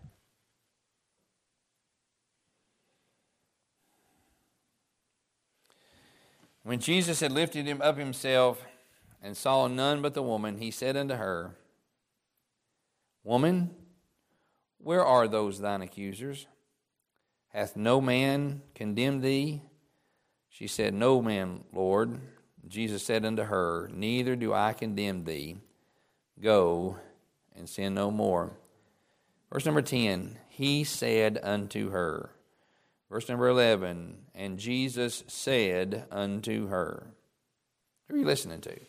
When Jesus had lifted him up himself and saw none but the woman, he said unto her, Woman, where are those thine accusers? Hath no man condemned thee? She said, No man, Lord. Jesus said unto her, Neither do I condemn thee. Go and sin no more. Verse number 10 He said unto her, Verse number 11, and Jesus said unto her. Who are you listening to?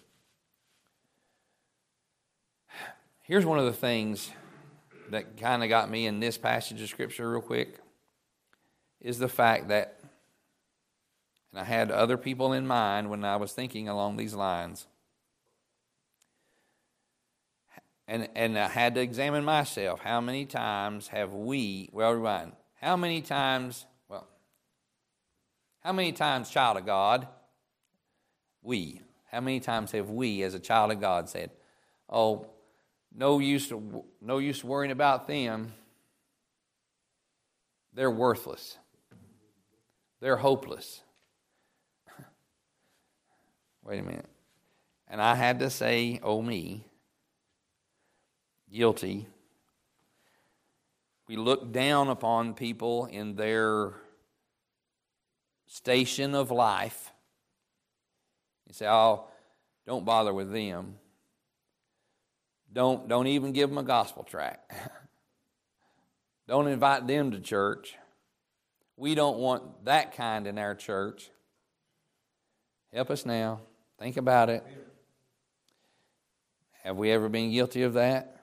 Here's one of the things that kind of got me in this passage of Scripture, real quick, is the fact that, and I had other people in mind when I was thinking along these lines. And, and I had to examine myself. How many times have we, well, rewind, how many times how many times, child of God, we, how many times have we, as a child of God, said, Oh, no use, no use worrying about them. They're worthless. They're hopeless. Wait a minute. And I had to say, oh, me, guilty. We look down upon people in their station of life. You say, oh, don't bother with them. Don't, don't even give them a gospel tract. don't invite them to church. We don't want that kind in our church. Help us now. Think about it. Have we ever been guilty of that?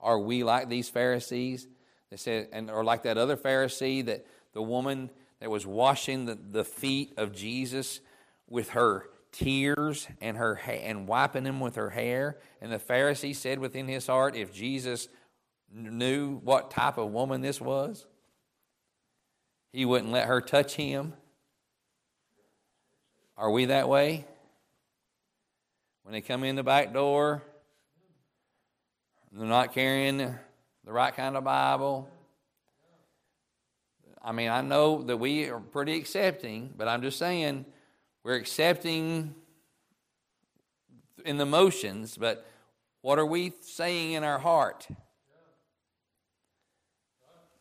Are we like these Pharisees that said, and or like that other Pharisee that the woman that was washing the, the feet of Jesus with her tears and her and wiping them with her hair. And the Pharisee said within his heart, if Jesus knew what type of woman this was, he wouldn't let her touch him. Are we that way? When they come in the back door, they're not carrying the right kind of Bible. I mean, I know that we are pretty accepting, but I'm just saying we're accepting in the motions, but what are we saying in our heart?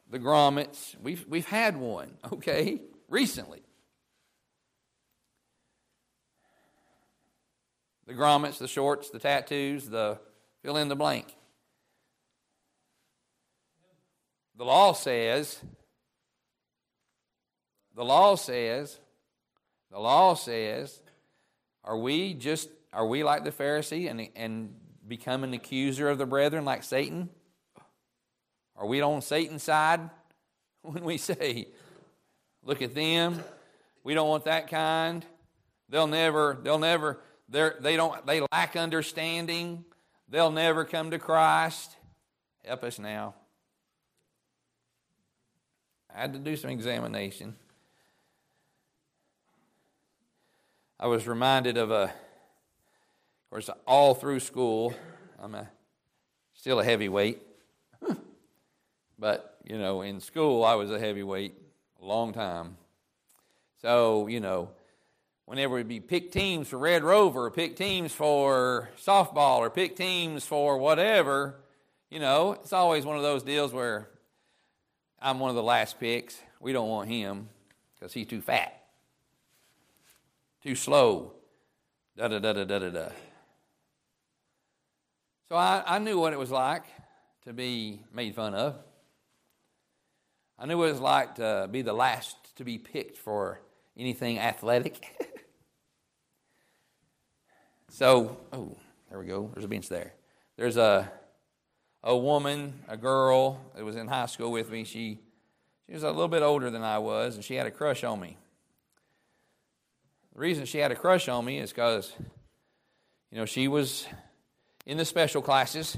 The grommets, we've, we've had one, okay, recently. The grommets, the shorts, the tattoos, the fill in the blank. The law says the law says, the law says, are we just are we like the Pharisee and and become an accuser of the brethren like Satan? Are we on Satan's side when we say, look at them, we don't want that kind. They'll never, they'll never, they're, they don't, they lack understanding. They'll never come to Christ. Help us now. I had to do some examination. I was reminded of a, of course, all through school, I'm a, still a heavyweight. but, you know, in school, I was a heavyweight a long time. So, you know, whenever we be pick teams for Red Rover, or pick teams for softball, or pick teams for whatever, you know, it's always one of those deals where I'm one of the last picks. We don't want him because he's too fat too slow, da da da da da da da. So I, I knew what it was like to be made fun of. I knew what it was like to be the last to be picked for anything athletic. so, oh, there we go. There's a bench there. There's a a woman, a girl that was in high school with me. She she was a little bit older than I was, and she had a crush on me. The reason she had a crush on me is because, you know, she was in the special classes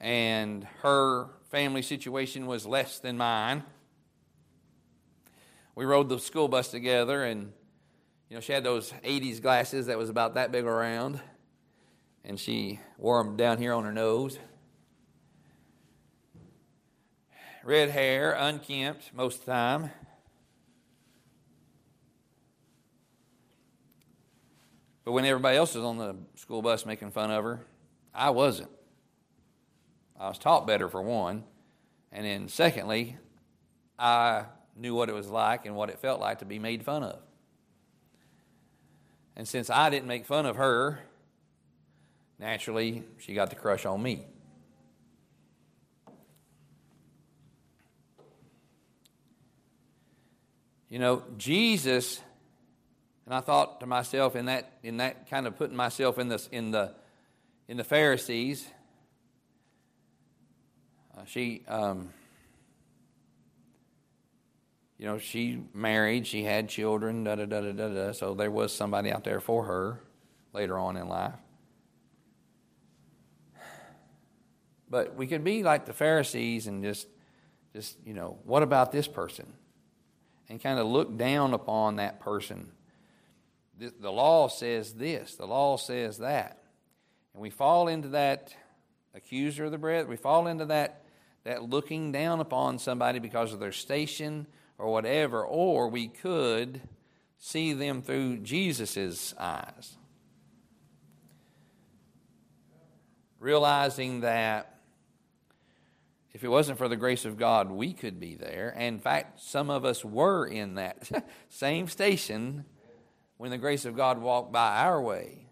and her family situation was less than mine. We rode the school bus together and, you know, she had those 80s glasses that was about that big around and she wore them down here on her nose. Red hair, unkempt most of the time. But when everybody else was on the school bus making fun of her, I wasn't. I was taught better, for one. And then, secondly, I knew what it was like and what it felt like to be made fun of. And since I didn't make fun of her, naturally, she got the crush on me. You know, Jesus, and I thought to myself in that in that kind of putting myself in this in the in the Pharisees. Uh, she, um, you know, she married, she had children, da da da da da da. So there was somebody out there for her later on in life. But we could be like the Pharisees and just, just you know, what about this person? and kind of look down upon that person. The, the law says this, the law says that. And we fall into that accuser of the brethren, we fall into that, that looking down upon somebody because of their station or whatever, or we could see them through Jesus' eyes. Realizing that if it wasn't for the grace of God, we could be there. And in fact, some of us were in that same station when the grace of God walked by our way.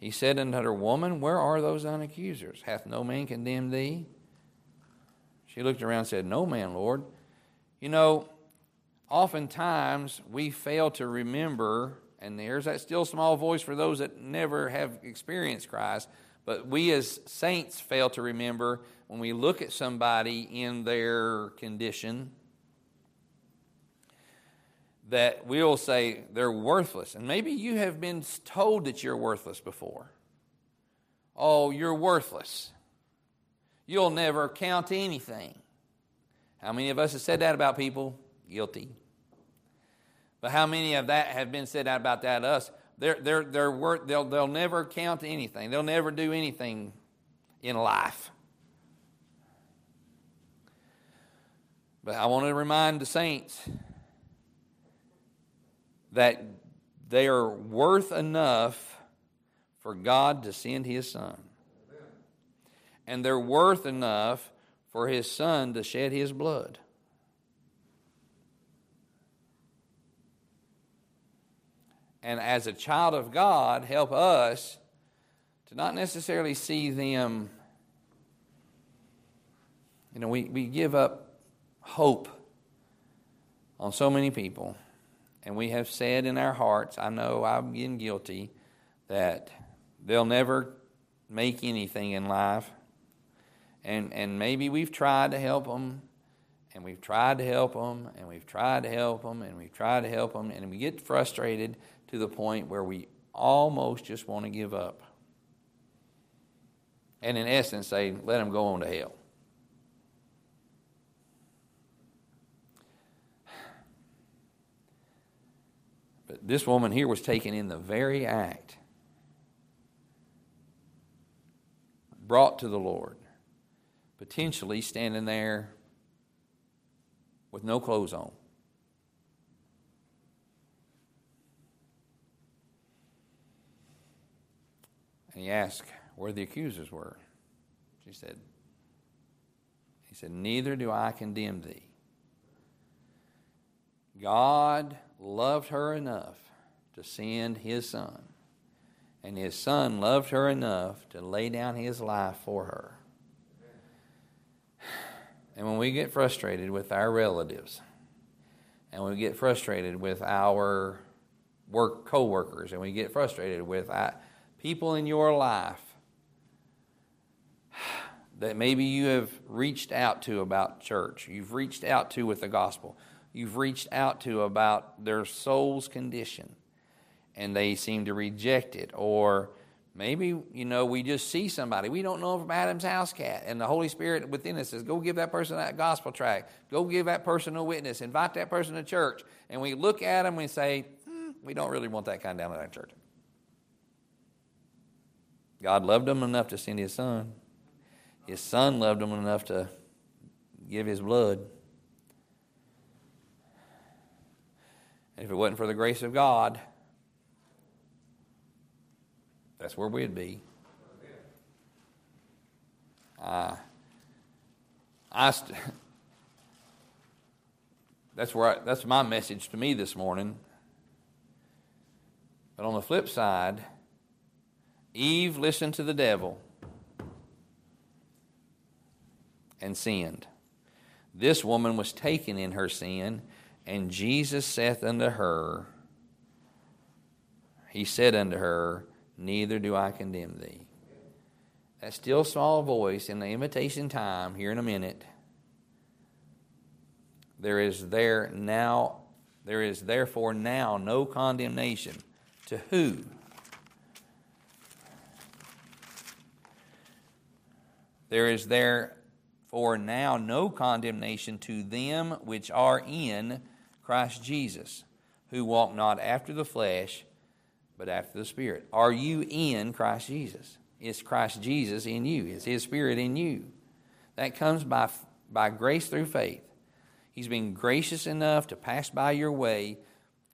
He said unto her, Woman, where are those thine accusers? Hath no man condemned thee? She looked around and said, No man, Lord. You know, oftentimes we fail to remember and there's that still small voice for those that never have experienced Christ. But we as saints fail to remember when we look at somebody in their condition that we'll say they're worthless. And maybe you have been told that you're worthless before. Oh, you're worthless. You'll never count anything. How many of us have said that about people? Guilty. But how many of that have been said about that us? They're, they're, they're worth, they'll, they'll never count anything. They'll never do anything in life. But I want to remind the saints that they are worth enough for God to send His Son. And they're worth enough for His Son to shed His blood. and as a child of God, help us to not necessarily see them. You know, we, we give up hope on so many people, and we have said in our hearts, I know I'm getting guilty, that they'll never make anything in life. And, and maybe we've tried to help them, and we've tried to help them, and we've tried to help them, and we've tried to help them, and we get frustrated to the point where we almost just want to give up. And in essence, say, let them go on to hell. But this woman here was taken in the very act, brought to the Lord, potentially standing there with no clothes on. And he asked where the accusers were. She said, He said, Neither do I condemn thee. God loved her enough to send his son. And his son loved her enough to lay down his life for her. And when we get frustrated with our relatives, and we get frustrated with our work co-workers, and we get frustrated with people in your life that maybe you have reached out to about church, you've reached out to with the gospel, you've reached out to about their soul's condition, and they seem to reject it, or maybe you know we just see somebody we don't know from Adam's house cat, and the Holy Spirit within us says, "Go give that person that gospel tract, go give that person a witness, invite that person to church," and we look at them and we say, hmm, "We don't really want that kind down in our church." God loved them enough to send his son. His son loved them enough to give his blood. And if it wasn't for the grace of God, that's where we'd be. Uh, I st- that's where I, that's my message to me this morning. But on the flip side, Eve listened to the devil and sinned. This woman was taken in her sin, and Jesus saith unto her, He said unto her, Neither do I condemn thee. That still small voice in the invitation time, here in a minute, there is there now, there is therefore now no condemnation. To who? There is therefore now no condemnation to them which are in Christ Jesus, who walk not after the flesh, but after the Spirit. Are you in Christ Jesus? Is Christ Jesus in you? Is His Spirit in you? That comes by, by grace through faith. He's been gracious enough to pass by your way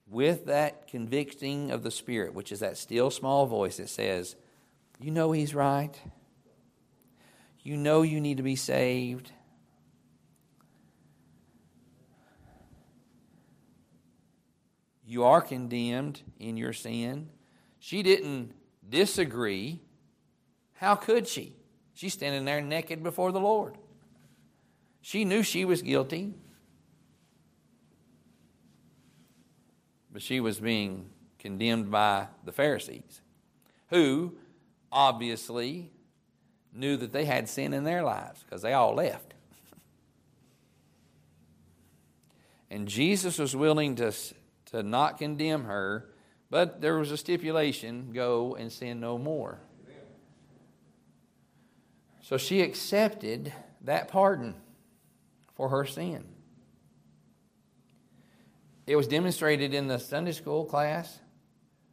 with that convicting of the Spirit, which is that still small voice that says, You know He's right. You know you need to be saved. You are condemned in your sin. She didn't disagree. How could she? She's standing there naked before the Lord. She knew she was guilty, but she was being condemned by the Pharisees, who obviously knew that they had sin in their lives because they all left. and Jesus was willing to, to not condemn her but there was a stipulation go and sin no more. So she accepted that pardon for her sin. It was demonstrated in the Sunday school class.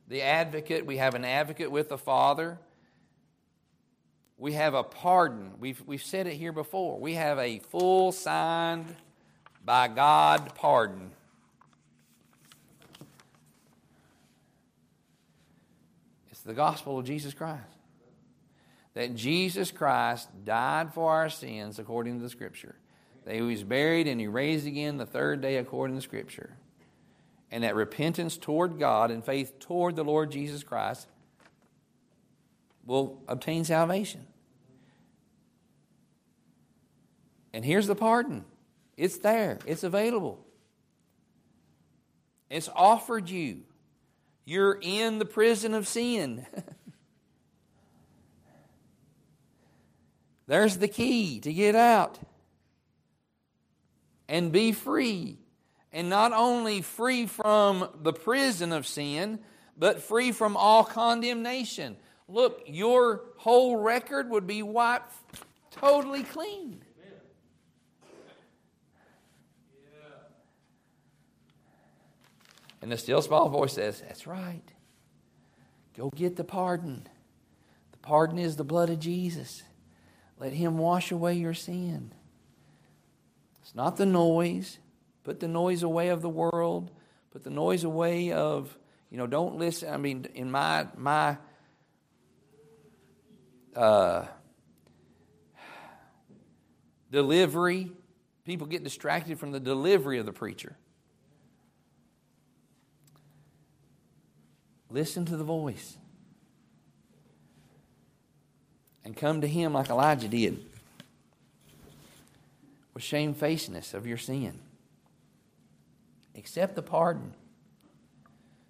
The advocate, we have an advocate with the Father. We have a pardon. We've, we've said it here before. We have a full signed by God pardon. It's the gospel of Jesus Christ. That Jesus Christ died for our sins according to the Scripture. That he was buried and he raised again the third day according to Scripture. And that repentance toward God and faith toward the Lord Jesus Christ will obtain salvation. And here's the pardon it's there, it's available, it's offered you. You're in the prison of sin. There's the key to get out and be free. And not only free from the prison of sin, but free from all condemnation. Look, your whole record would be wiped totally clean. And the still small voice says, That's right. Go get the pardon. The pardon is the blood of Jesus. Let Him wash away your sin. It's not the noise. Put the noise away of the world. Put the noise away of, you know, don't listen. I mean, in my, my, uh, delivery, people get distracted from the delivery of the preacher. Listen to the voice. And come to Him like Elijah did with shamefacedness of your sin. Accept the pardon.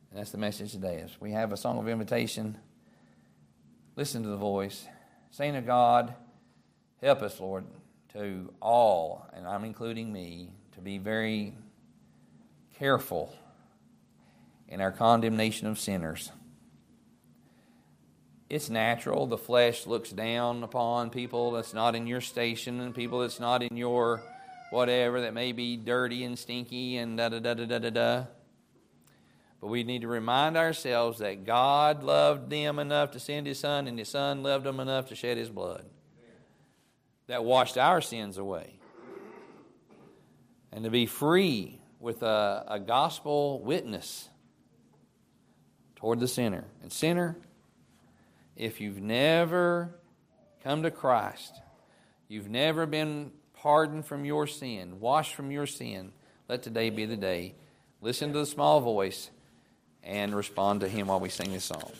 And that's the message today. As we have a song of invitation, listen to the voice. Saying to God, help us, Lord, to all, and I'm including me, to be very careful in our condemnation of sinners. It's natural. The flesh looks down upon people that's not in your station and people that's not in your whatever that may be dirty and stinky and da da da da da da da. But we need to remind ourselves that God loved them enough to send His Son, and His Son loved them enough to shed His blood. That washed our sins away. And to be free with a, a gospel witness toward the sinner. And, sinner, if you've never come to Christ, you've never been pardoned from your sin, washed from your sin, let today be the day. Listen to the small voice and respond to Him while we sing this song.